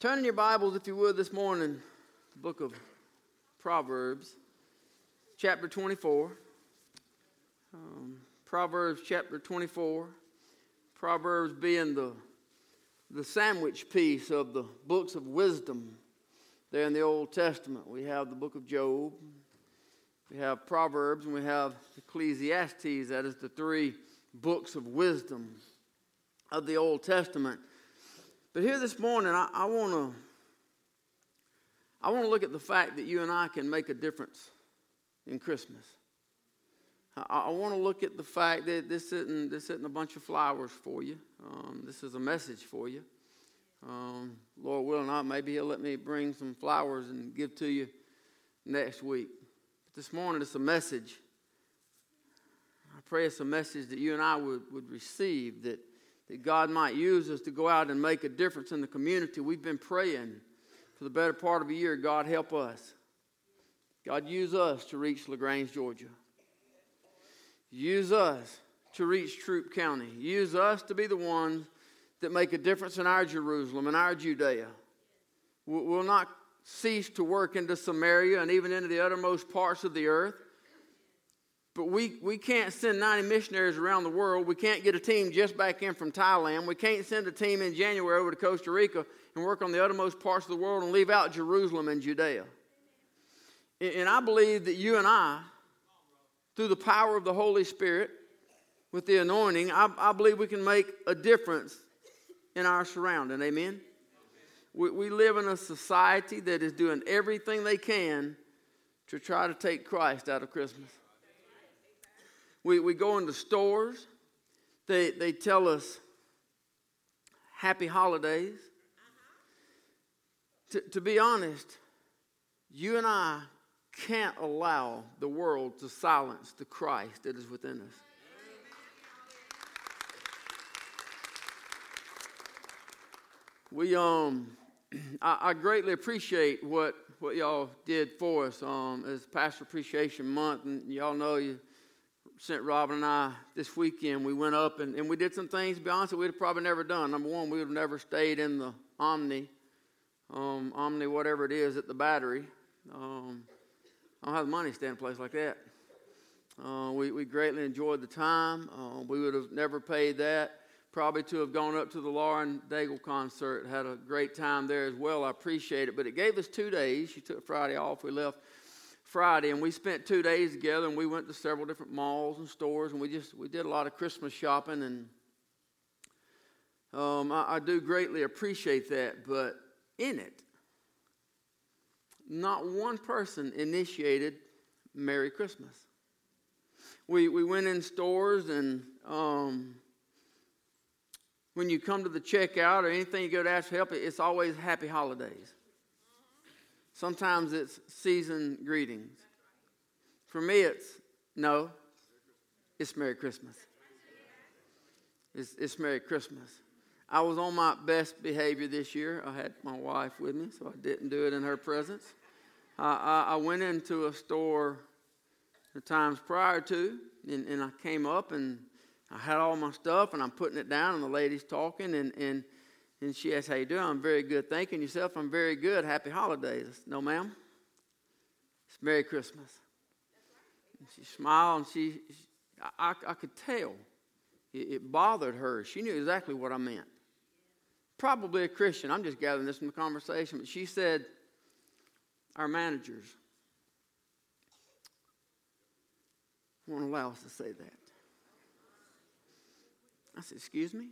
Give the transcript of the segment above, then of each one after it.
Turn in your Bibles, if you would, this morning, the book of Proverbs, chapter 24. Um, Proverbs chapter 24. Proverbs being the, the sandwich piece of the books of wisdom there in the Old Testament. We have the book of Job, we have Proverbs, and we have Ecclesiastes. That is the three books of wisdom of the Old Testament. But here this morning, I, I want to I want to look at the fact that you and I can make a difference in Christmas. I, I want to look at the fact that this isn't this isn't a bunch of flowers for you. Um, this is a message for you. Um, Lord willing, not maybe He'll let me bring some flowers and give to you next week. But this morning, it's a message. I pray it's a message that you and I would, would receive that that God might use us to go out and make a difference in the community. We've been praying for the better part of a year. God, help us. God, use us to reach LaGrange, Georgia. Use us to reach Troup County. Use us to be the ones that make a difference in our Jerusalem and our Judea. We'll not cease to work into Samaria and even into the uttermost parts of the earth. But we, we can't send 90 missionaries around the world. We can't get a team just back in from Thailand. We can't send a team in January over to Costa Rica and work on the uttermost parts of the world and leave out Jerusalem and Judea. And I believe that you and I, through the power of the Holy Spirit, with the anointing, I, I believe we can make a difference in our surrounding. Amen? We, we live in a society that is doing everything they can to try to take Christ out of Christmas. We, we go into stores, they, they tell us happy holidays. To, to be honest, you and I can't allow the world to silence the Christ that is within us. We um, I, I, greatly appreciate what what y'all did for us um as Pastor Appreciation Month, and y'all know you sent Robin and I this weekend. We went up and, and we did some things, to be honest, we'd have probably never done. Number one, we would have never stayed in the Omni, um, Omni, whatever it is, at the battery. Um, I don't have the money to stay in a place like that. Uh, we, we greatly enjoyed the time. Uh, we would have never paid that. Probably to have gone up to the Lauren Daigle concert. Had a great time there as well. I appreciate it. But it gave us two days. She took Friday off. We left Friday, and we spent two days together, and we went to several different malls and stores, and we just we did a lot of Christmas shopping, and um, I, I do greatly appreciate that. But in it, not one person initiated Merry Christmas. We we went in stores, and um, when you come to the checkout or anything you go to ask for help, it's always Happy Holidays. Sometimes it's season greetings. For me, it's no, it's Merry Christmas. It's, it's Merry Christmas. I was on my best behavior this year. I had my wife with me, so I didn't do it in her presence. I, I, I went into a store the times prior to, and, and I came up and I had all my stuff, and I'm putting it down, and the lady's talking, and, and and she asked, How you doing? I'm very good. Thanking yourself. I'm very good. Happy holidays. No, ma'am. It's Merry Christmas. And she smiled and she, she I, I, could tell it, it bothered her. She knew exactly what I meant. Probably a Christian. I'm just gathering this from the conversation. But she said, Our managers won't allow us to say that. I said, Excuse me?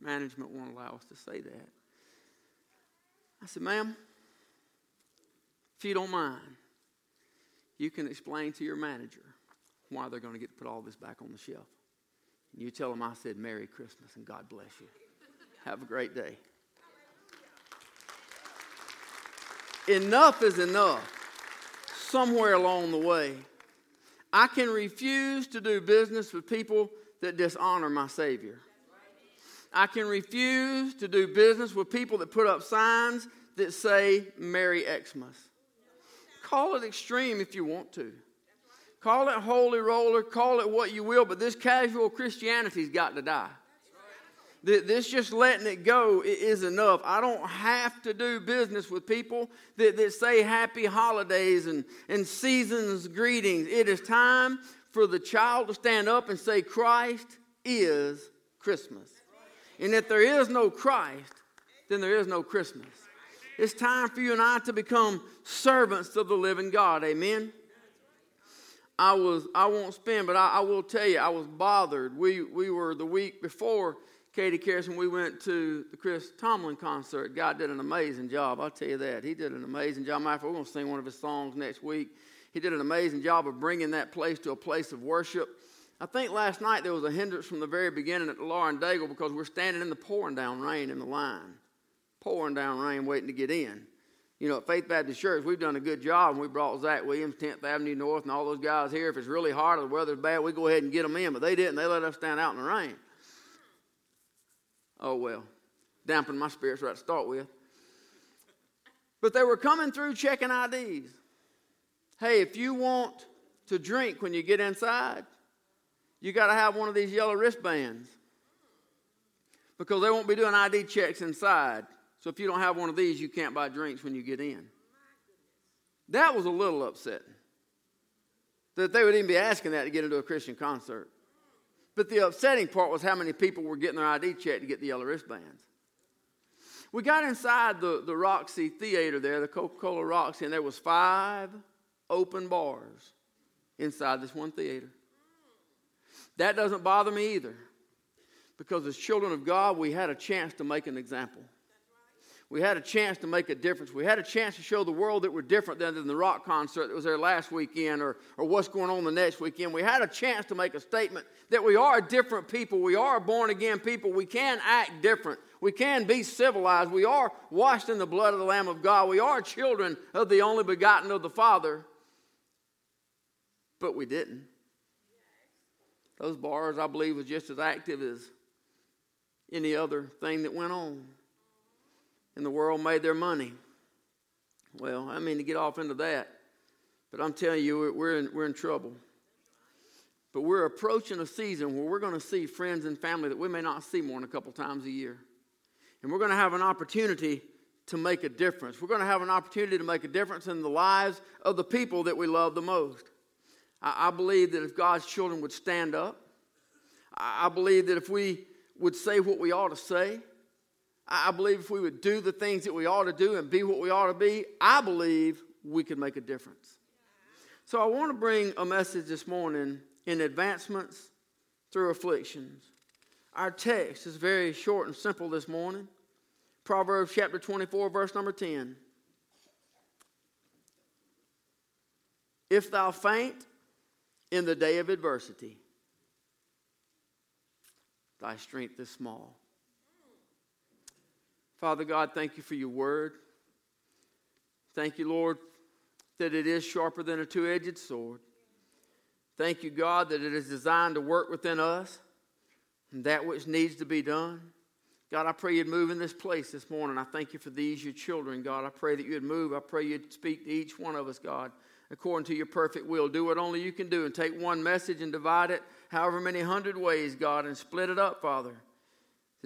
Management won't allow us to say that. I said, ma'am, if you don't mind, you can explain to your manager why they're going to get to put all this back on the shelf. And you tell them I said Merry Christmas and God bless you. Have a great day. Enough is enough. Somewhere along the way, I can refuse to do business with people that dishonor my Savior. I can refuse to do business with people that put up signs that say Merry Xmas. Call it extreme if you want to. Call it holy roller, call it what you will, but this casual Christianity's got to die. This just letting it go is enough. I don't have to do business with people that, that say happy holidays and, and seasons greetings. It is time for the child to stand up and say, Christ is Christmas. And if there is no Christ, then there is no Christmas. It's time for you and I to become servants of the living God. Amen. I was I won't spend, but I, I will tell you, I was bothered. We we were the week before Katie Carson, we went to the Chris Tomlin concert. God did an amazing job. I'll tell you that. He did an amazing job. Matter we're going to sing one of his songs next week. He did an amazing job of bringing that place to a place of worship. I think last night there was a hindrance from the very beginning at the Lauren Daigle because we're standing in the pouring down rain in the line. Pouring down rain waiting to get in. You know, at Faith Baptist Church, we've done a good job and we brought Zach Williams, 10th Avenue North, and all those guys here. If it's really hard or the weather's bad, we go ahead and get them in. But they didn't. They let us stand out in the rain. Oh, well, dampened my spirits right to start with. But they were coming through checking IDs. Hey, if you want to drink when you get inside, you got to have one of these yellow wristbands because they won't be doing ID checks inside. So if you don't have one of these, you can't buy drinks when you get in. That was a little upsetting that they would even be asking that to get into a Christian concert. But the upsetting part was how many people were getting their ID checked to get the yellow wristbands. We got inside the, the Roxy Theater there, the Coca-Cola Roxy, and there was five open bars inside this one theater. That doesn't bother me either. Because as children of God, we had a chance to make an example we had a chance to make a difference. We had a chance to show the world that we're different than, than the rock concert that was there last weekend or, or what's going on the next weekend. We had a chance to make a statement that we are different people. We are born again people. We can act different. We can be civilized. We are washed in the blood of the Lamb of God. We are children of the only begotten of the Father. But we didn't. Those bars, I believe, was just as active as any other thing that went on And the world made their money. Well, I mean to get off into that, but I'm telling you, we're in, we're in trouble. But we're approaching a season where we're going to see friends and family that we may not see more than a couple times a year. And we're going to have an opportunity to make a difference. We're going to have an opportunity to make a difference in the lives of the people that we love the most. I, believe that if God's children would stand up, I believe that if we would say what we ought to say, I believe if we would do the things that we ought to do and be what we ought to be, I believe we could make a difference. So I want to bring a message this morning in advancements through afflictions. Our text is very short and simple this morning. Proverbs chapter 24, verse number 10. If thou faint in the day of adversity, thy strength is small. Father God, thank you for your word. Thank you, Lord, that it is sharper than a two edged sword. Thank you, God, that it is designed to work within us and that which needs to be done. God, I pray you'd move in this place this morning. I thank you for these, your children, God. I pray that you'd move. I pray you'd speak to each one of us, God, according to your perfect will. Do what only you can do and take one message and divide it however many hundred ways, God, and split it up, Father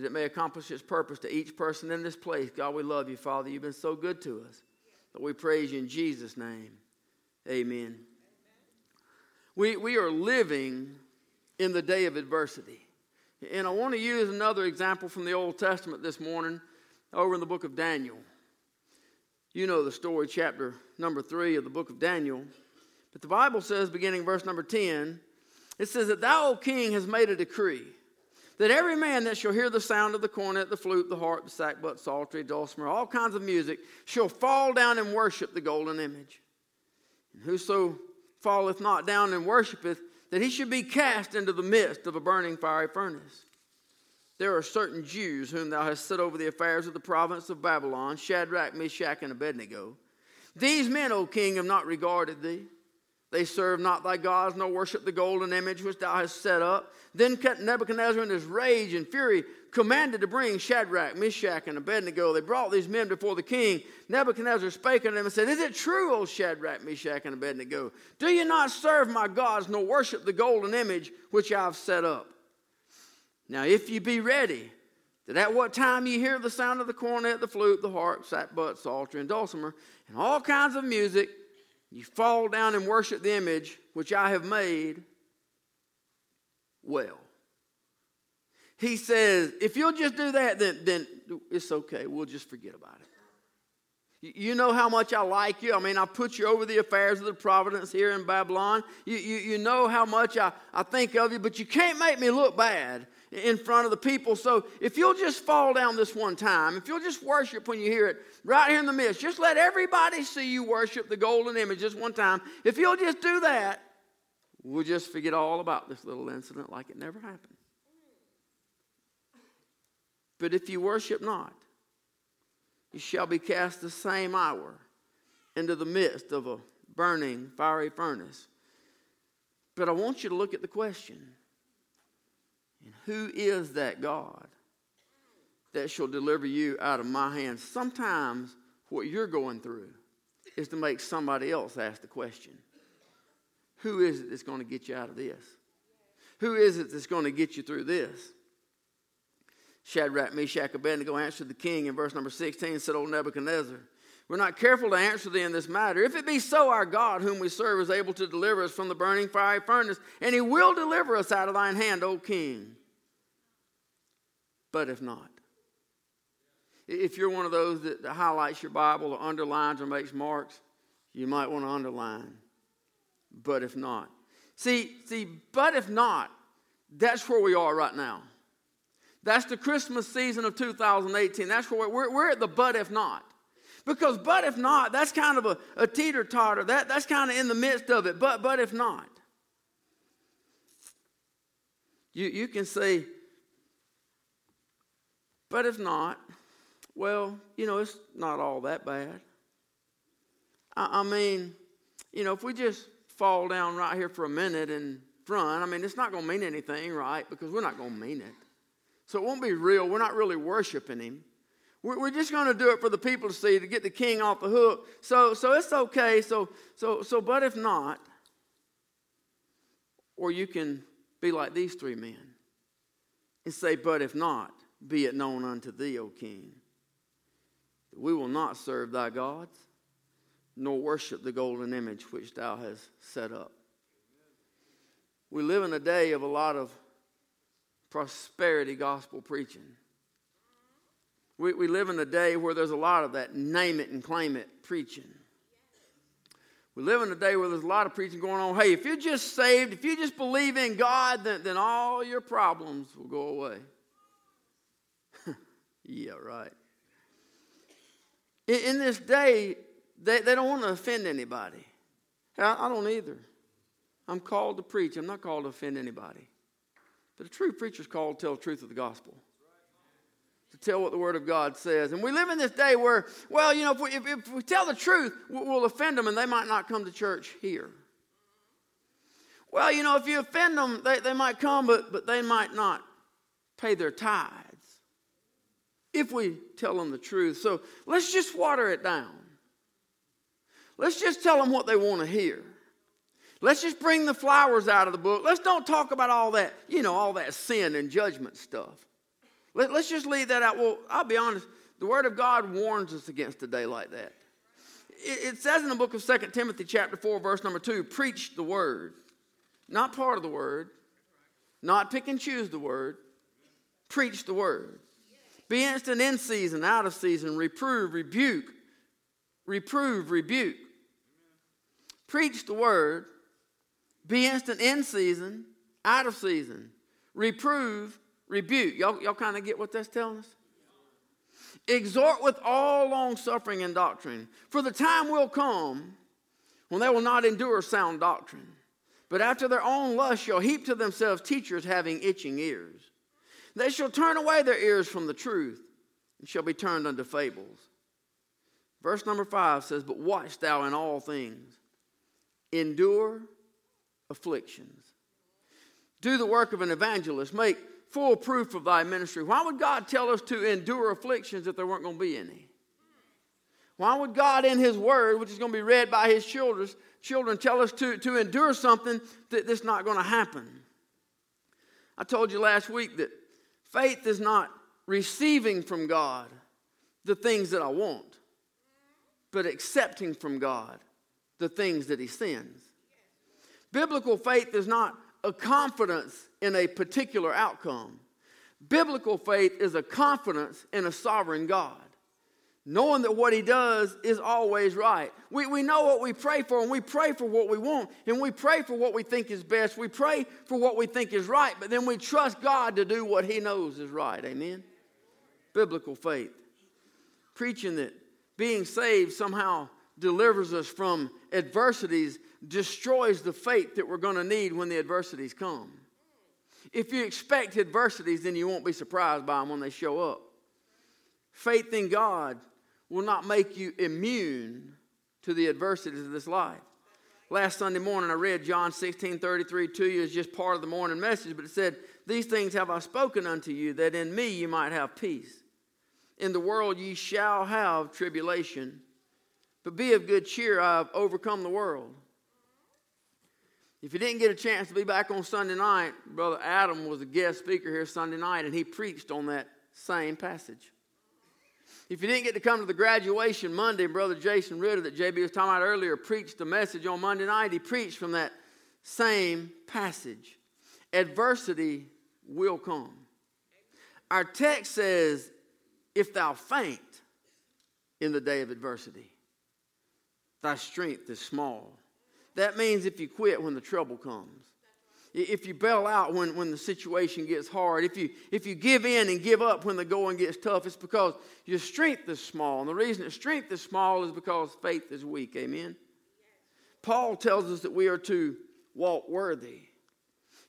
that it may accomplish its purpose to each person in this place. God, we love you, Father. You've been so good to us. But we praise you in Jesus' name. Amen. We, we are living in the day of adversity. And I want to use another example from the Old Testament this morning over in the book of Daniel. You know the story, chapter number three of the book of Daniel. But the Bible says, beginning verse number 10, it says that thou, O king, has made a decree that every man that shall hear the sound of the cornet, the flute, the harp, the sackbut, psaltery, dulcimer, all kinds of music, shall fall down and worship the golden image. And whoso falleth not down and worshipeth, that he should be cast into the midst of a burning fiery furnace. There are certain Jews whom thou hast set over the affairs of the province of Babylon, Shadrach, Meshach, and Abednego. These men, O king, have not regarded thee. They serve not thy gods, nor worship the golden image which thou hast set up. Then Nebuchadnezzar, in his rage and fury, commanded to bring Shadrach, Meshach, and Abednego. They brought these men before the king. Nebuchadnezzar spake unto them and said, Is it true, O Shadrach, Meshach, and Abednego? Do you not serve my gods, nor worship the golden image which I have set up? Now, if you be ready, that at what time you hear the sound of the cornet, the flute, the harp, sackbut, psaltery, and dulcimer, and all kinds of music, you fall down and worship the image which I have made, well. He says, if you'll just do that, then, then it's okay. We'll just forget about it. You know how much I like you. I mean, I put you over the affairs of the providence here in Babylon. You, you, you know how much I, I think of you, but you can't make me look bad in front of the people. So if you'll just fall down this one time, if you'll just worship when you hear it right here in the midst, just let everybody see you worship the golden image just one time. If you'll just do that, we'll just forget all about this little incident like it never happened. But if you worship not, you shall be cast the same hour into the midst of a burning fiery furnace. But I want you to look at the question and who is that God that shall deliver you out of my hands? Sometimes what you're going through is to make somebody else ask the question Who is it that's going to get you out of this? Who is it that's going to get you through this? Shadrach, Meshach, Abednego answered the king in verse number 16 and said, O Nebuchadnezzar, we're not careful to answer thee in this matter. If it be so, our God, whom we serve, is able to deliver us from the burning fiery furnace, and he will deliver us out of thine hand, O king. But if not, if you're one of those that highlights your Bible or underlines or makes marks, you might want to underline. But if not. See, see, but if not, that's where we are right now. That's the Christmas season of 2018. That's where we're, we're at the but if not. Because but if not, that's kind of a, a teeter totter. That, that's kind of in the midst of it. But, but if not, you, you can say, but if not, well, you know, it's not all that bad. I, I mean, you know, if we just fall down right here for a minute and front, I mean, it's not going to mean anything, right? Because we're not going to mean it. So it won't be real. We're not really worshiping him. We're just going to do it for the people to see to get the king off the hook. So, so it's okay. So, so, so, but if not, or you can be like these three men and say, but if not, be it known unto thee, O king, that we will not serve thy gods, nor worship the golden image which thou hast set up. We live in a day of a lot of prosperity gospel preaching. We, we live in a day where there's a lot of that name it and claim it preaching. We live in a day where there's a lot of preaching going on. Hey, if you're just saved, if you just believe in God, then, then all your problems will go away. yeah, right. In, in, this day, they, they don't want to offend anybody. I, I don't either. I'm called to preach, I'm not called to offend anybody. But a true preacher is called to tell the truth of the gospel. To tell what the Word of God says. And we live in this day where, well, you know, if we, if, if we tell the truth, we'll offend them and they might not come to church here. Well, you know, if you offend them, they, they might come, but, but they might not pay their tithes if we tell them the truth. So let's just water it down. Let's just tell them what they want to hear. Let's just bring the flowers out of the book. Let's don't talk about all that, you know, all that sin and judgment stuff. Let, us just leave that out. Well, I'll be honest, the Word of God warns us against a day like that. It, it says in the book of 2 Timothy, chapter 4, verse number 2, preach the Word. Not part of the Word, not pick and choose the Word, preach the Word. Be instant in season, out of season, reprove, rebuke, reprove, rebuke. Preach the Word be instant in season, out of season. Reprove, rebuke. Y'all, y'all kind of get what that's telling us? Exhort with all long suffering and doctrine. For the time will come when they will not endure sound doctrine, but after their own lust shall heap to themselves teachers having itching ears. They shall turn away their ears from the truth and shall be turned unto fables. Verse number five says, But watch thou in all things, endure afflictions. Do the work of an evangelist. Make full proof of thy ministry. Why would God tell us to endure afflictions if there weren't going to be any? Why would God, in His Word, which is going to be read by His children, children tell us to, to endure something that, that's not going to happen? I told you last week that faith is not receiving from God the things that I want, but accepting from God the things that He sends. Biblical faith is not a confidence in a particular outcome. Biblical faith is a confidence in a sovereign God knowing that what he does is always right. We, we know what we pray for, and we pray for what we want, and we pray for what we think is best. We pray for what we think is right, but then we trust God to do what he knows is right. Amen? Biblical faith. Preaching that being saved somehow delivers us from adversities destroys the faith that we're going to need when the adversities come. If you expect adversities, then you won't be surprised by them when they show up. Faith in God will not make you immune to the adversities of this life. Last Sunday morning, I read John 16 33 to you as just part of the morning message, but it said, These things have I spoken unto you, that in me you might have peace. In the world ye shall have tribulation, but be of good cheer, I have overcome the world. If you didn't get a chance to be back on Sunday night, Brother Adam was a guest speaker here Sunday night, and he preached on that same passage. If you didn't get to come to the graduation Monday, Brother Jason Ritter, that JB was talking about earlier, preached a message on Monday night. He preached from that same passage. Adversity will come. Our text says, If thou faint in the day of adversity, thy strength is small. That means if you quit when the trouble comes if you bail out when, when the situation gets hard, if you, if you give in and give up when the going gets tough, it's because your strength is small. And the reason that strength is small is because faith is weak. Amen? Paul tells us that we are to walk worthy.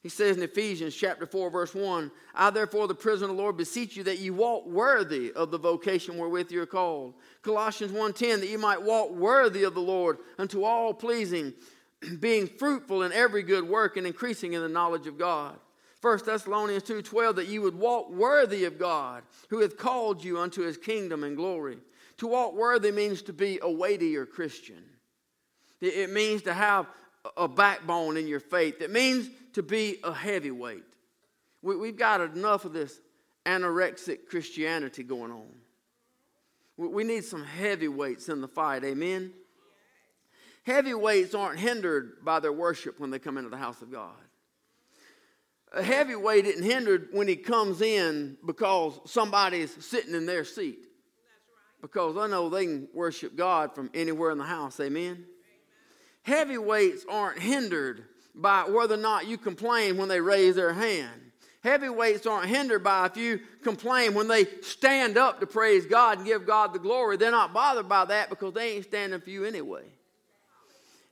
He says in Ephesians chapter 4, verse 1, I therefore, the prisoner of the Lord, beseech you that you walk worthy of the vocation wherewith you are called. Colossians 1.10, that you might walk worthy of the Lord unto all pleasing, being fruitful in every good work and increasing in the knowledge of God. 1 Thessalonians 2:12 that you would walk worthy of God who hath called you unto his kingdom and glory. To walk worthy means to be a weightier Christian. It means to have a backbone in your faith. It means to be a heavyweight. We've got enough of this anorexic Christianity going on. We need some heavyweights in the fight. Amen. Heavyweights aren't hindered by their worship when they come into the house of God. A heavyweight isn't hindered when he comes in because somebody's sitting in their seat. Because I know they can worship God from anywhere in the house. Amen? Amen. Heavyweights aren't hindered by whether or not you complain when they raise their hand. Heavyweights aren't hindered by if you complain when they stand up to praise God and give God the glory. They're not bothered by that because they ain't standing for you anyway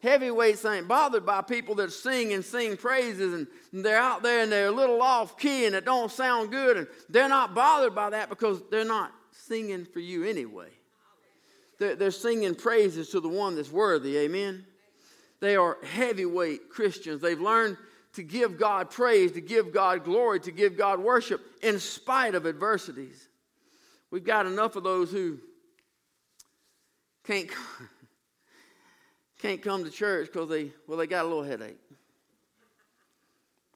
heavyweights ain't bothered by people that sing and sing praises and they're out there and they're a little off key and it don't sound good and they're not bothered by that because they're not singing for you anyway. They're, they're singing praises to the one that's worthy. Amen. They are heavyweight Christians. They've learned to give God praise, to give God glory, to give God worship in spite of adversities. We've got enough of those who can't can't come to church because they, well, they got a little headache.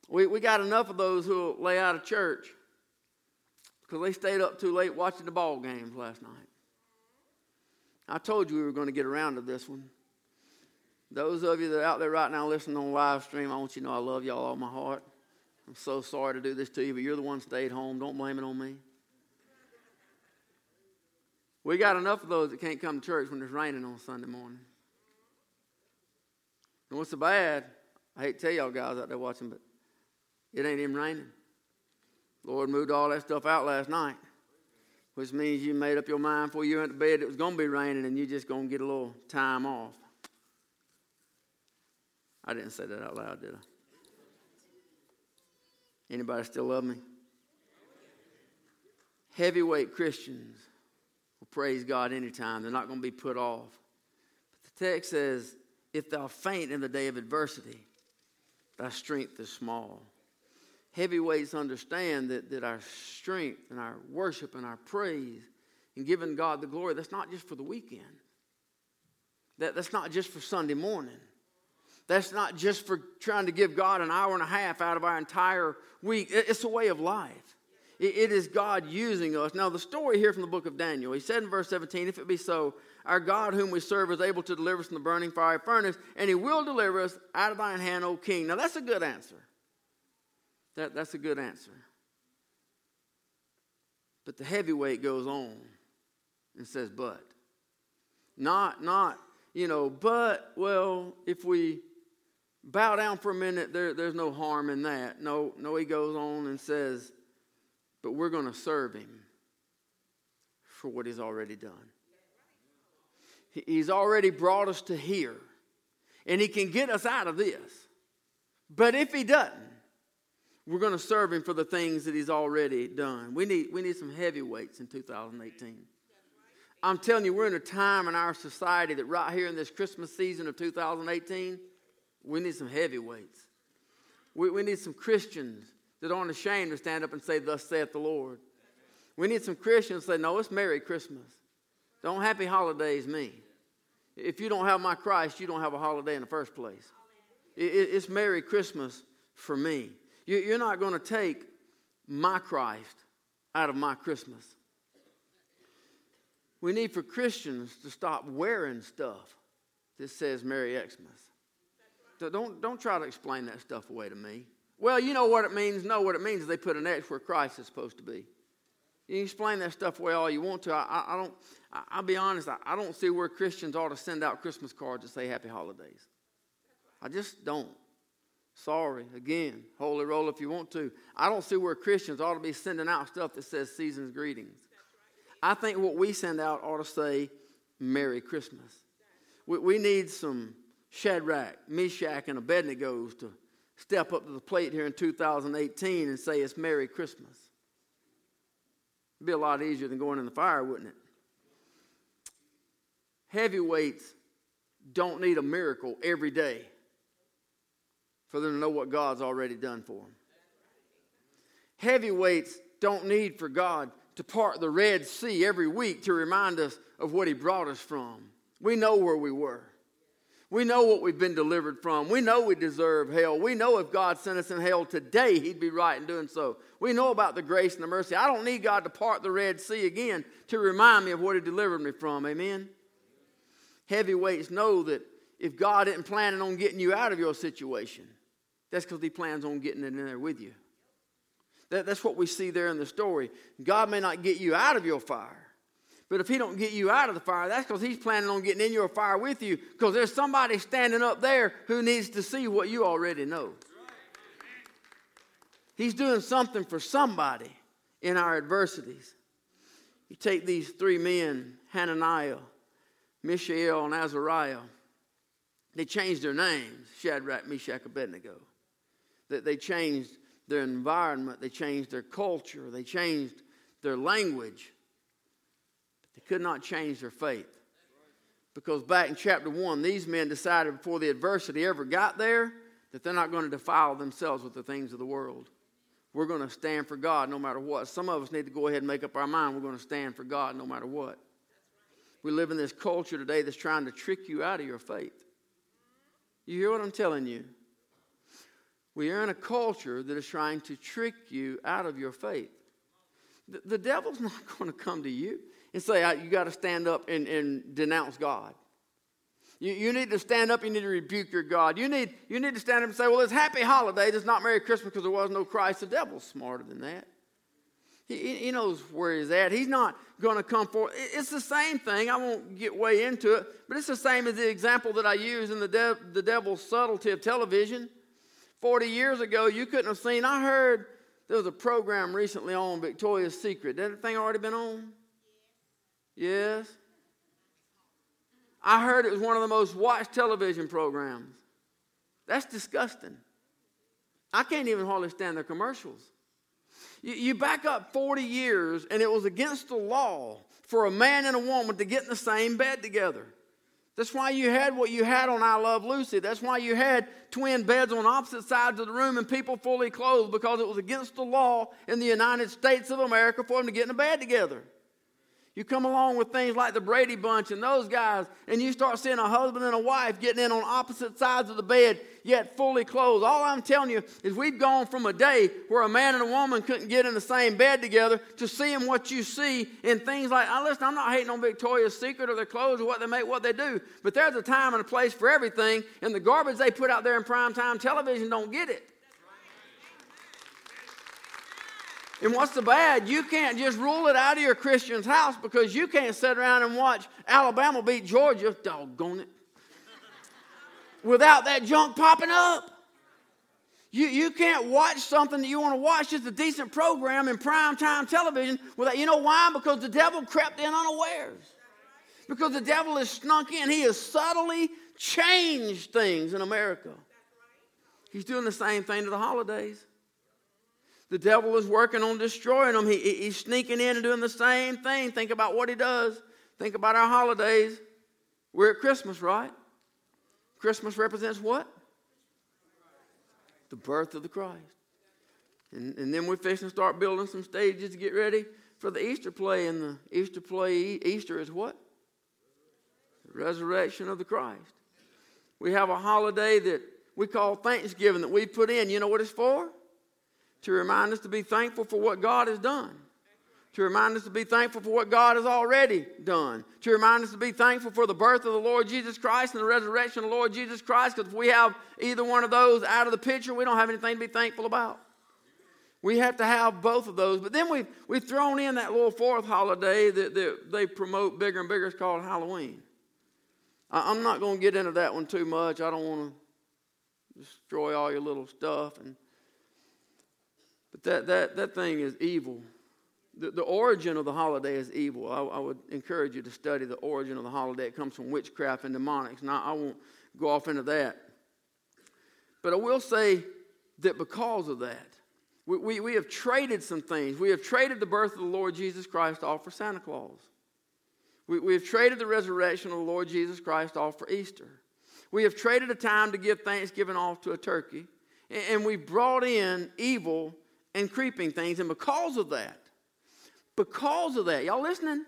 We, we got enough of those who lay out of church because they stayed up too late watching the ball games last night. I told you we were going to get around to this one. Those of you that are out there right now listening on live stream, I want you to know I love y'all all my heart. I'm so sorry to do this to you, but you're the one stayed home. Don't blame it on me. We got enough of those that can't come to church when it's raining on Sunday morning. And what's so bad? I hate to tell y'all guys out there watching, but it ain't even raining. Lord moved all that stuff out last night, which means you made up your mind before you went to bed it was going to be raining and you're just going to get a little time off. I didn't say that out loud, did I? Anybody still love me? Heavyweight Christians will praise God anytime. They're not going to be put off. But the text says, if thou faint in the day of adversity, thy strength is small. Heavyweights understand that, that our strength and our worship and our praise and giving God the glory, that's not just for the weekend. That, that's not just for Sunday morning. That's not just for trying to give God an hour and a half out of our entire week. It's a way of life. it is God using us. Now, the story here from the book of Daniel, he said in verse 17, If it be so, our God, whom we serve, is able to deliver us from the burning fiery furnace, and he will deliver us out of thine hand, O king. Now, that's a good answer. That, that's a good answer. But the heavyweight goes on and says, But. Not, not, you know, but, well, if we bow down for a minute, there, there's no harm in that. No, no, he goes on and says, but we're going to serve him for what he's already done. He's already brought us to here, and he can get us out of this. But if he doesn't, we're going to serve him for the things that he's already done. We need, we need some heavyweights in 2018. I'm telling you, we're in a time in our society that right here in this Christmas season of 2018, we need some heavyweights. We, we need some Christians that aren't ashamed to stand up and say, Thus saith the Lord. We need some Christians to say, No, it's Merry Christmas. Don't Happy Holidays me. If you don't have my Christ, you don't have a holiday in the first place. It's Merry Christmas for me. You're not going to take my Christ out of my Christmas. We need for Christians to stop wearing stuff that says Merry Xmas. Don't, don't try to explain that stuff away to me. Well, you know what it means. No, what it means is they put an X where Christ is supposed to be. You can explain that stuff away all you want to. I, I, don't. I, will be honest. I, I don't see where Christians ought to send out Christmas cards that say Happy Holidays. I just don't. Sorry, again, holy roll if you want to. I don't see where Christians ought to be sending out stuff that says season's greetings. I think what we send out ought to say Merry Christmas. We, we need some Shadrach, Meshach, and Abednego to step up to the plate here in 2018 and say it's Merry Christmas. It'd be a lot easier than going in the fire, wouldn't it? Heavyweights don't need a miracle every day for them to know what God's already done for them. Heavyweights don't need for God to part the Red Sea every week to remind us of what He brought us from. We know where we were. We know what we've been delivered from. We know we deserve hell. We know if God sent us in hell today, He'd be right in doing so. We know about the grace and the mercy. I don't need God to part the Red Sea again to remind me of what He delivered me from. Amen? Heavyweights know that if God isn't planning on getting you out of your situation, that's because He plans on getting it in there with you. That, that's what we see there in the story. God may not get you out of your fire, but if he don't get you out of the fire, that's because he's planning on getting in your fire with you because there's somebody standing up there who needs to see what you already know. He's doing something for somebody in our adversities. You take these three men, Hananiah, Mishael, and Azariah, they changed their names, Shadrach, Meshach, Abednego. That they changed their environment, they changed their culture, they changed their language they could not change their faith. Because back in chapter 1, these men decided before the adversity ever got there that they're not going to defile themselves with the things of the world. We're going to stand for God no matter what. Some of us need to go ahead and make up our mind we're going to stand for God no matter what. We live in this culture today that's trying to trick you out of your faith. You hear what I'm telling you? We are in a culture that is trying to trick you out of your faith. The, the devil's not going to come to you and say, you got to stand up and, and denounce God. You, you need to stand up, you need to rebuke your God. You need, you need to stand up and say, well, it's happy holidays, it's not Merry Christmas because there was no Christ. The devil's smarter than that. He, he knows where he's at. He's not going to come forward. It's the same thing. I won't get way into it, but it's the same as the example that I use in the, de- the devil's subtlety of television. 40 years ago, you couldn't have seen. I heard there was a program recently on Victoria's Secret. That thing already been on? Yes. I heard it was one of the most watched television programs. That's disgusting. I can't even hardly stand their commercials. You, you, back up 40 years, and it was against the law for a man and a woman to get in the same bed together. That's why you had what you had on I Love Lucy. That's why you had twin beds on opposite sides of the room and people fully clothed because it was against the law in the United States of America for them to get in a bed together. You come along with things like the Brady Bunch and those guys, and you start seeing a husband and a wife getting in on opposite sides of the bed, yet fully clothed. All I'm telling you is we've gone from a day where a man and a woman couldn't get in the same bed together to seeing what you see in things like, now listen, I'm not hating on Victoria's Secret or their clothes or what they make, what they do, but there's a time and a place for everything, and the garbage they put out there in prime time television don't get it. And what's the bad? You can't just rule it out of your Christian's house because you can't sit around and watch Alabama beat Georgia, doggone it, without that junk popping up. You, you can't watch something that you want to watch, just a decent program in prime time television without, you know why? Because the devil crept in unawares. Because the devil has snuck in. He has subtly changed things in America. He's doing the same thing to the holidays. The devil is working on destroying them. He, he's sneaking in and doing the same thing. Think about what he does. Think about our holidays. We're at Christmas, right? Christmas represents what? The birth of the Christ. And, and then we're fixing to start building some stages to get ready for the Easter play. And the Easter play, Easter is what? The resurrection of the Christ. We have a holiday that we call Thanksgiving that we put in. You know what it's for? To remind us to be thankful for what God has done, to remind us to be thankful for what God has already done, to remind us to be thankful for the birth of the Lord Jesus Christ and the resurrection of the Lord Jesus Christ, because if we have either one of those out of the picture, we don't have anything to be thankful about. We have to have both of those. But then we've, we've thrown in that little fourth holiday that, that they promote bigger and bigger. It's called Halloween. I, I'm not going to get into that one too much. I don't want to destroy all your little stuff. And but that, that, that thing is evil. The, the origin of the holiday is evil. I, I, would encourage you to study the origin of the holiday. It comes from witchcraft and demonics. Now, I won't go off into that. But I will say that because of that, we, we, we have traded some things. We have traded the birth of the Lord Jesus Christ off for Santa Claus. We, we have traded the resurrection of the Lord Jesus Christ off for Easter. We have traded a time to give Thanksgiving off to a turkey. And, and we brought in evil and creeping things. And because of that, because of that, y'all listening?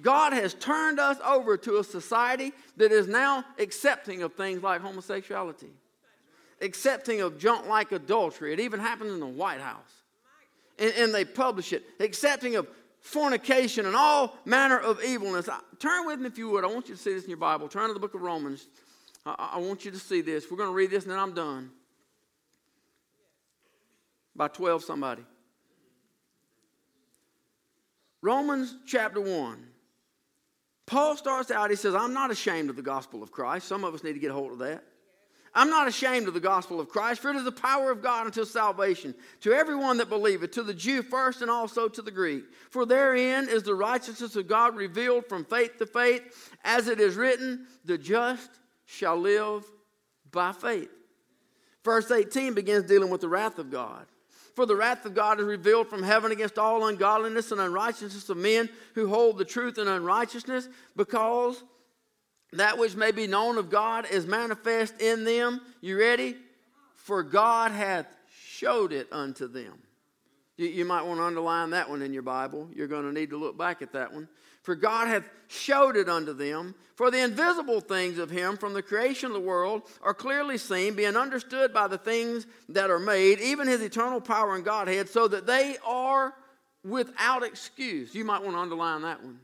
God has turned us over to a society that is now accepting of things like homosexuality, accepting of junk like adultery. It even happens in the White House. And, and they publish it, accepting of fornication and all manner of evilness. Turn with me if you would. I want you to see this in your Bible. Turn to the book of Romans. I, I want you to see this. We're going to read this and then I'm done by 12 somebody. Romans chapter 1. Paul starts out, he says, I'm not ashamed of the gospel of Christ. Some of us need to get a hold of that. I'm not ashamed of the gospel of Christ, for it is the power of God unto salvation to everyone that believeth, to the Jew first and also to the Greek. For therein is the righteousness of God revealed from faith to faith, as it is written, the just shall live by faith. Verse 18 begins dealing with the wrath of God. For the wrath of God is revealed from heaven against all ungodliness and unrighteousness of men who hold the truth in unrighteousness, because that which may be known of God is manifest in them. You ready? For God hath showed it unto them. You, you might want to underline that one in your Bible. You're going to need to look back at that one. For God hath showed it unto them. For the invisible things of him from the creation of the world are clearly seen, being understood by the things that are made, even his eternal power and Godhead, so that they are without excuse. You might want to underline that one.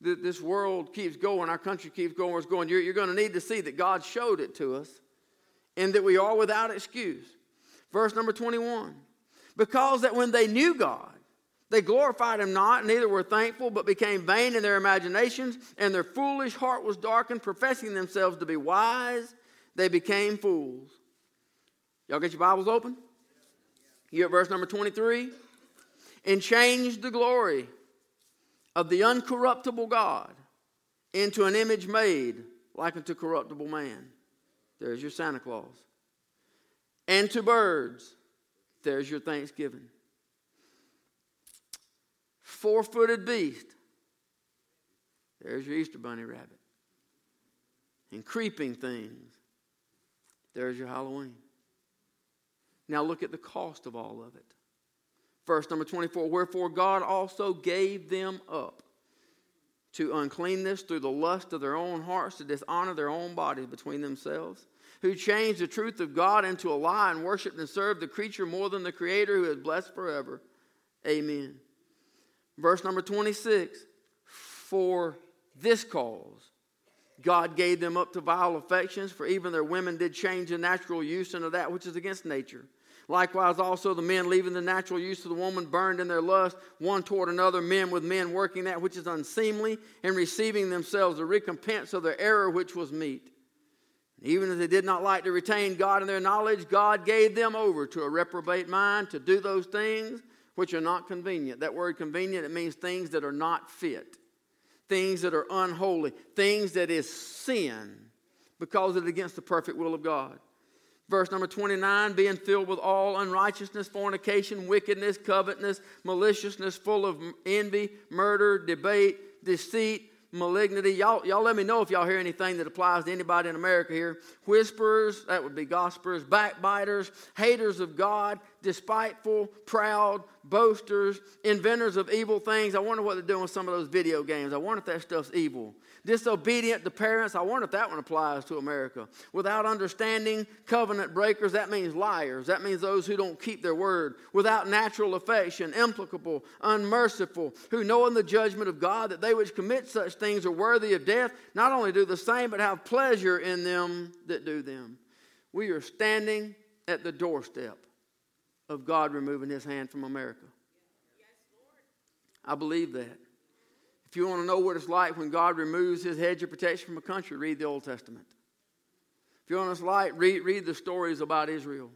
This world keeps going, our country keeps going, it's going. You're, you're going to need to see that God showed it to us and that we are without excuse. Verse number 21 Because that when they knew God, they glorified him not, neither were thankful, but became vain in their imaginations, and their foolish heart was darkened, professing themselves to be wise. They became fools. Y'all get your Bibles open? You at verse number 23? And changed the glory of the uncorruptible God into an image made like unto corruptible man. There's your Santa Claus. And to birds. There's your Thanksgiving four footed beast. There's your Easter bunny rabbit. And creeping things. There's your Halloween. Now look at the cost of all of it. Verse number 24 Wherefore God also gave them up to uncleanness through the lust of their own hearts to dishonor their own bodies between themselves, who changed the truth of God into a lie and worshiped and served the creature more than the Creator who is blessed forever. Amen. Verse number 26 For this cause God gave them up to vile affections, for even their women did change the natural use into that which is against nature. Likewise, also the men leaving the natural use of the woman burned in their lust one toward another, men with men working that which is unseemly, and receiving themselves the recompense of their error which was meet. Even as they did not like to retain God in their knowledge, God gave them over to a reprobate mind to do those things which are not convenient. That word convenient, it means things that are not fit, things that are unholy, things that is sin because it's against the perfect will of God. Verse number 29 being filled with all unrighteousness, fornication, wickedness, covetousness, maliciousness, full of envy, murder, debate, deceit malignity. Y'all, y'all let me know if y'all hear anything that applies to anybody in America here. Whisperers, that would be gossipers, backbiters, haters of God, despiteful, proud, boasters, inventors of evil things. I wonder what they're doing with some of those video games. I wonder if that stuff's evil disobedient to parents. I wonder if that one applies to America. Without understanding, covenant breakers, that means liars. That means those who don't keep their word. Without natural affection, implacable, unmerciful, who know in the judgment of God that they which commit such things are worthy of death, not only do the same, but have pleasure in them that do them. We are standing at the doorstep of God removing his hand from America. I believe that. If you want to know what it's like when God removes his hedge of protection from a country, read the Old Testament. If you want to know what it's like, read, read the stories about Israel.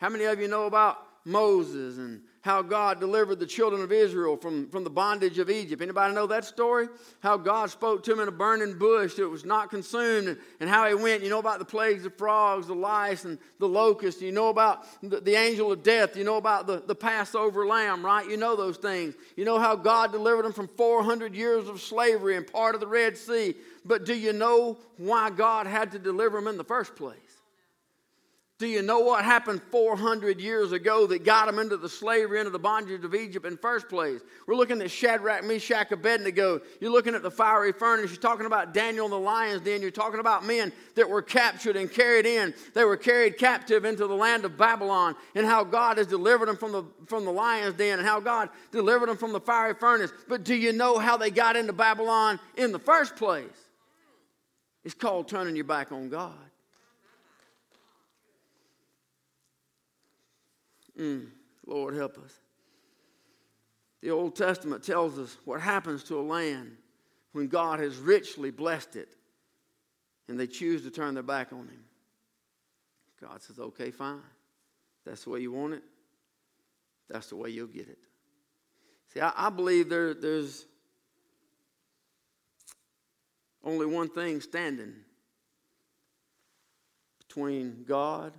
How many of you know about Moses and how God delivered the children of Israel from, from the bondage of Egypt. Anybody know that story? How God spoke to him in a burning bush that was not consumed and, and how he went. You know about the plagues of frogs, the lice, and the locusts. You know about the, the angel of death. You know about the, the Passover lamb, right? You know those things. You know how God delivered them from 400 years of slavery and part of the Red Sea. But do you know why God had to deliver them in the first place? Do you know what happened 400 years ago that got them into the slavery, into the bondage of Egypt in first place? We're looking at Shadrach, Meshach, Abednego. You're looking at the fiery furnace. You're talking about Daniel and the lion's den. You're talking about men that were captured and carried in. They were carried captive into the land of Babylon and how God has delivered them from the, from the lion's den and how God delivered them from the fiery furnace. But do you know how they got into Babylon in the first place? It's called turning your back on God. Mm, Lord, help us. The Old Testament tells us what happens to a land when God has richly blessed it and they choose to turn their back on Him. God says, okay, fine. That's the way you want it. That's the way you'll get it. See, I, I believe there, there's only one thing standing between God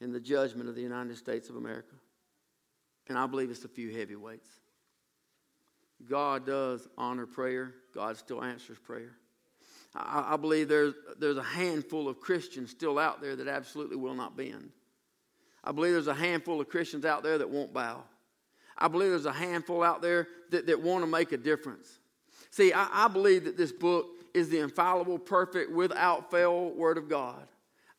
in the judgment of the United States of America. And I believe it's a few heavyweights. God does honor prayer, God still answers prayer. I, I believe there's, there's a handful of Christians still out there that absolutely will not bend. I believe there's a handful of Christians out there that won't bow. I believe there's a handful out there that, that want to make a difference. See, I, I believe that this book is the infallible, perfect, without fail Word of God.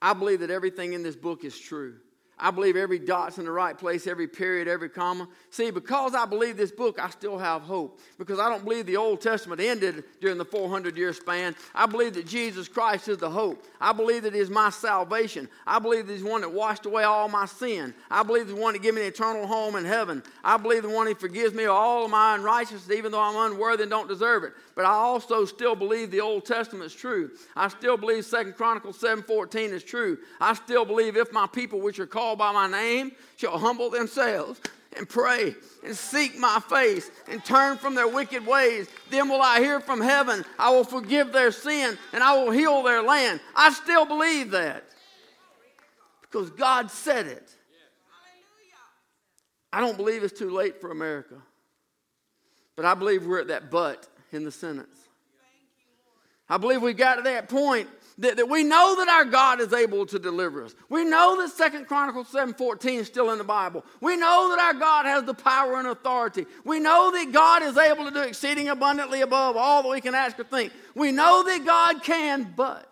I believe that everything in this book is true. I believe every dot's in the right place, every period, every comma. See, because I believe this book, I still have hope. Because I don't believe the Old Testament ended during the 400 year span. I believe that Jesus Christ is the hope. I believe that He is my salvation. I believe that He's the one that washed away all my sin. I believe the one that gives me an eternal home in heaven. I believe the one who forgives me of all of my unrighteousness, even though I'm unworthy and don't deserve it. But I also still believe the Old Testament is true. I still believe Second Chronicles 7:14 is true. I still believe if my people which are called called by my name shall humble themselves and pray and seek my face and turn from their wicked ways. Then will I hear from heaven. I will forgive their sin and I will heal their land. I still believe that because God said it. I don't believe it's too late for America, but I believe we're at that but in the sentence. I believe we got to that point that, that we know that our God is able to deliver us. We know that Second Chronicles 7:14 is still in the Bible. We know that our God has the power and authority. We know that God is able to do exceeding abundantly above all that we can ask or think. We know that God can, but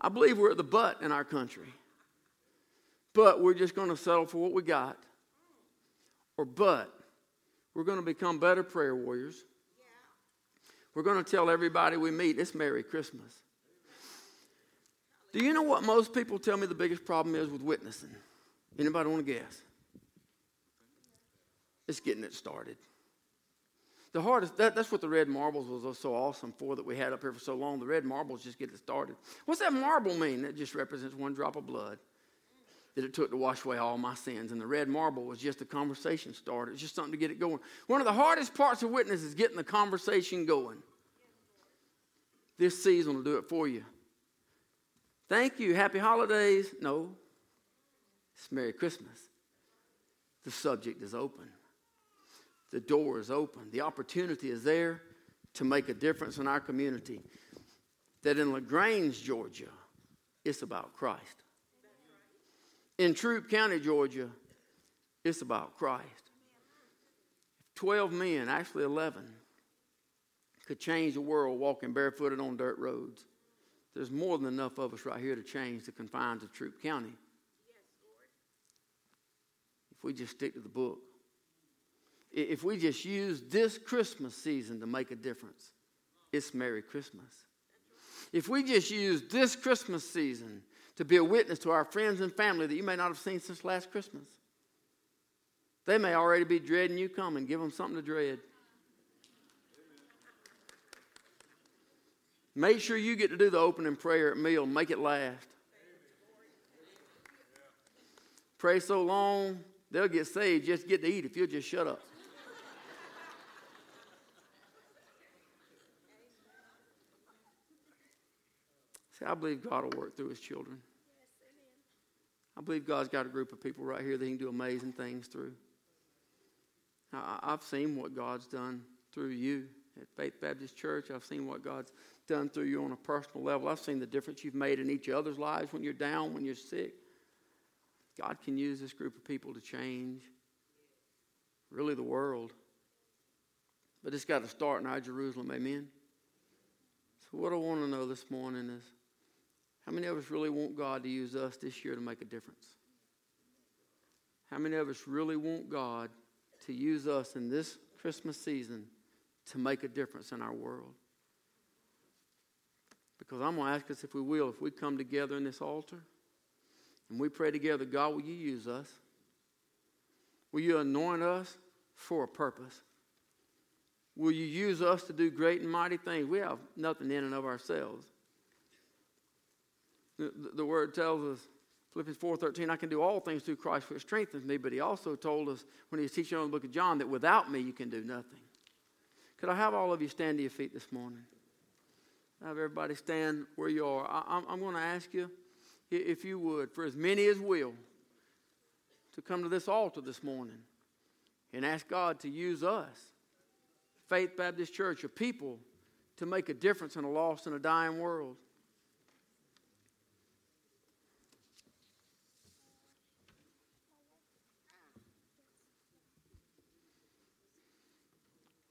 I believe we're at the but in our country. But we're just going to settle for what we got. Or but we're going to become better prayer warriors. We're going to tell everybody we meet it's Merry Christmas. Do you know what most people tell me the biggest problem is with witnessing? Anybody want to guess? It's getting it started. The hardest, that, that's what the red marbles was so awesome for that we had up here for so long. The red marbles just get it started. What's that marble mean? That just represents one drop of blood that it took to wash away all my sins. And the red marble was just a conversation starter. It's just something to get it going. One of the hardest parts of witness is getting the conversation going. This season will do it for you. Thank you. Happy holidays. No, it's Merry Christmas. The subject is open, the door is open, the opportunity is there to make a difference in our community. That in LaGrange, Georgia, it's about Christ. In Troup County, Georgia, it's about Christ. 12 men, actually 11, could change the world walking barefooted on dirt roads. There's more than enough of us right here to change the confines of Troup County. if we just stick to the book. If we just use this Christmas season to make a difference, it's Merry Christmas. If we just use this Christmas season to be a witness to our friends and family that you may not have seen since last Christmas, they may already be dreading you coming. Give them something to dread. Make sure you get to do the opening prayer at meal. Make it last. Pray so long, they'll get saved. Just get to eat if you'll just shut up. See, I believe God will work through his children. I believe God's got a group of people right here that he can do amazing things through. I've seen what God's done through you at Faith Baptist Church. I've seen what God's done through you on a personal level. I've seen the difference you've made in each other's lives when you're down, when you're sick. God can use this group of people to change really the world. But it's got to start in our Jerusalem, amen? So, what I want to know this morning is how many of us really want God to use us this year to make a difference? How many of us really want God to use us in this Christmas season to make a difference in our world? Because I'm going to ask us if we will, if we come together in this altar and we pray together, God, will you use us? Will you anoint us for a purpose? Will you use us to do great and mighty things? We have nothing in and of ourselves. The, the word tells us, Philippians 4.13, I can do all things through Christ which strengthens me, but he also told us when he was teaching on the book of John that without me you can do nothing. Could I have all of you stand to your feet this morning? have everybody stand where you are. I, am going to ask you, if you would, for as many as will, to come to this altar this morning and ask God to use us, Faith Baptist Church, a people, to make a difference in a lost and a dying world.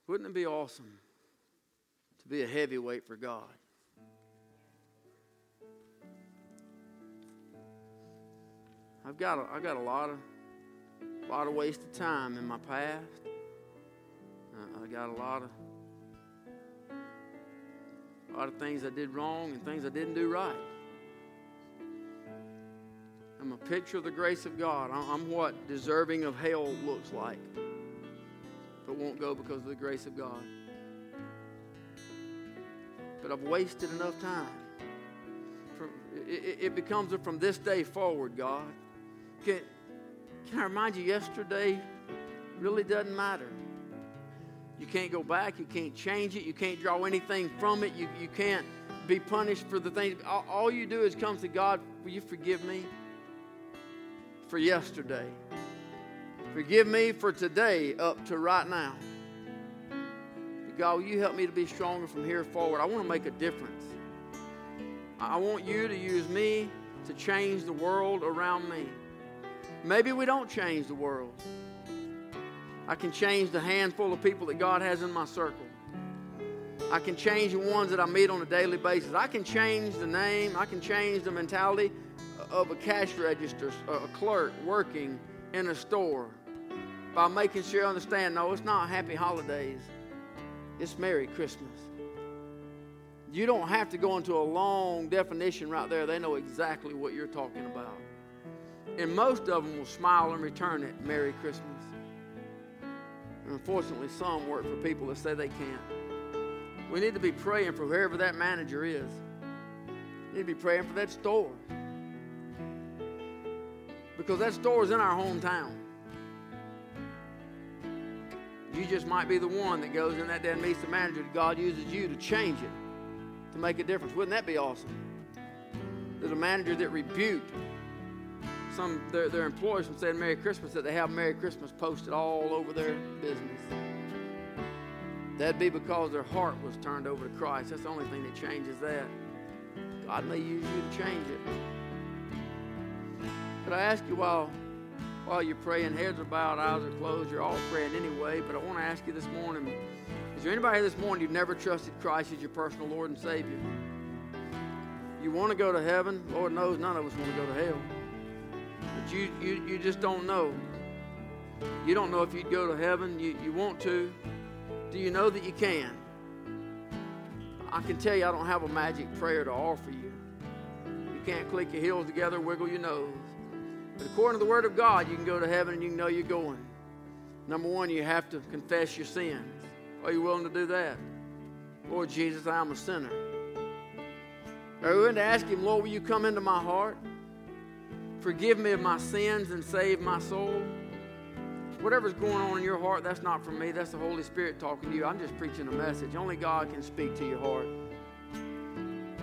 Wouldn't it be awesome to be a heavyweight for God? I've got a, I've got a lot of a lot of wasted time in my past. Uh, I got a lot of a lot of things I did wrong and things I didn't do right. I'm a picture of the grace of God. I'm what deserving of hell looks like, won't go because of the grace of God. But I've wasted enough time. it becomes a from this day forward, God. Can, can I remind you, yesterday really doesn't matter. You can't go back. You can't change it. You can't draw anything from it. You, you can't be punished for the things. All, all you do is come to God, will you forgive me for yesterday? Forgive me for today up to right now. God, will you help me to be stronger from here forward? I want to make a difference. I want you to use me to change the world around me. Maybe we don't change the world. I can change the handful of people that God has in my circle. I can change the ones that I meet on a daily basis. I can change the name. I can change the mentality of a cash register, a clerk working in a store by making sure you understand no, it's not happy holidays, it's Merry Christmas. You don't have to go into a long definition right there. They know exactly what you're talking about. And most of them will smile and return it Merry Christmas. And unfortunately, some work for people that say they can't. We need to be praying for whoever that manager is. We need to be praying for that store. Because that store is in our hometown. You just might be the one that goes in that day and meets the manager. God uses you to change it, to make a difference. Wouldn't that be awesome? There's a manager that rebuked some their, their employees from saying Merry Christmas that they have Merry Christmas posted all over their business. That'd be because their heart was turned over to Christ. That's the only thing that changes that. God may use you to change it. But I ask you while while you're praying, heads are bowed, eyes are closed, you're all praying anyway. But I want to ask you this morning is there anybody this morning you've never trusted Christ as your personal Lord and Savior? You want to go to heaven? Lord knows none of us want to go to hell. But you, you, you just don't know. You don't know if you'd go to heaven. You, you want to. Do you know that you can? I can tell you I don't have a magic prayer to offer you. You can't click your heels together, wiggle your nose. But according to the Word of God, you can go to heaven and you know you're going. Number one, you have to confess your sins. Are you willing to do that? Lord Jesus, I am a sinner. Are you willing to ask Him, Lord, will you come into my heart? Forgive me of my sins and save my soul? Whatever's going on in your heart, that's not from me. That's the Holy Spirit talking to you. I'm just preaching a message. Only God can speak to your heart.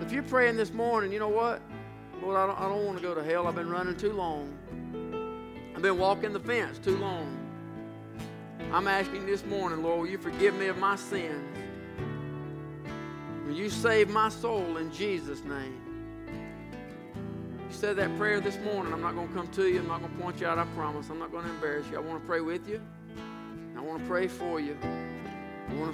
If you're praying this morning, you know what? Lord, I don't, I don't want to go to hell. I've been running too long. I've been walking the fence too long. I'm asking this morning, Lord, will you forgive me of my sins? Will you save my soul in Jesus' name? You said that prayer this morning. I'm not going to come to you. I'm not going to point you out. I promise. I'm not going to embarrass you. I want to pray with you. I want to pray for you. I want to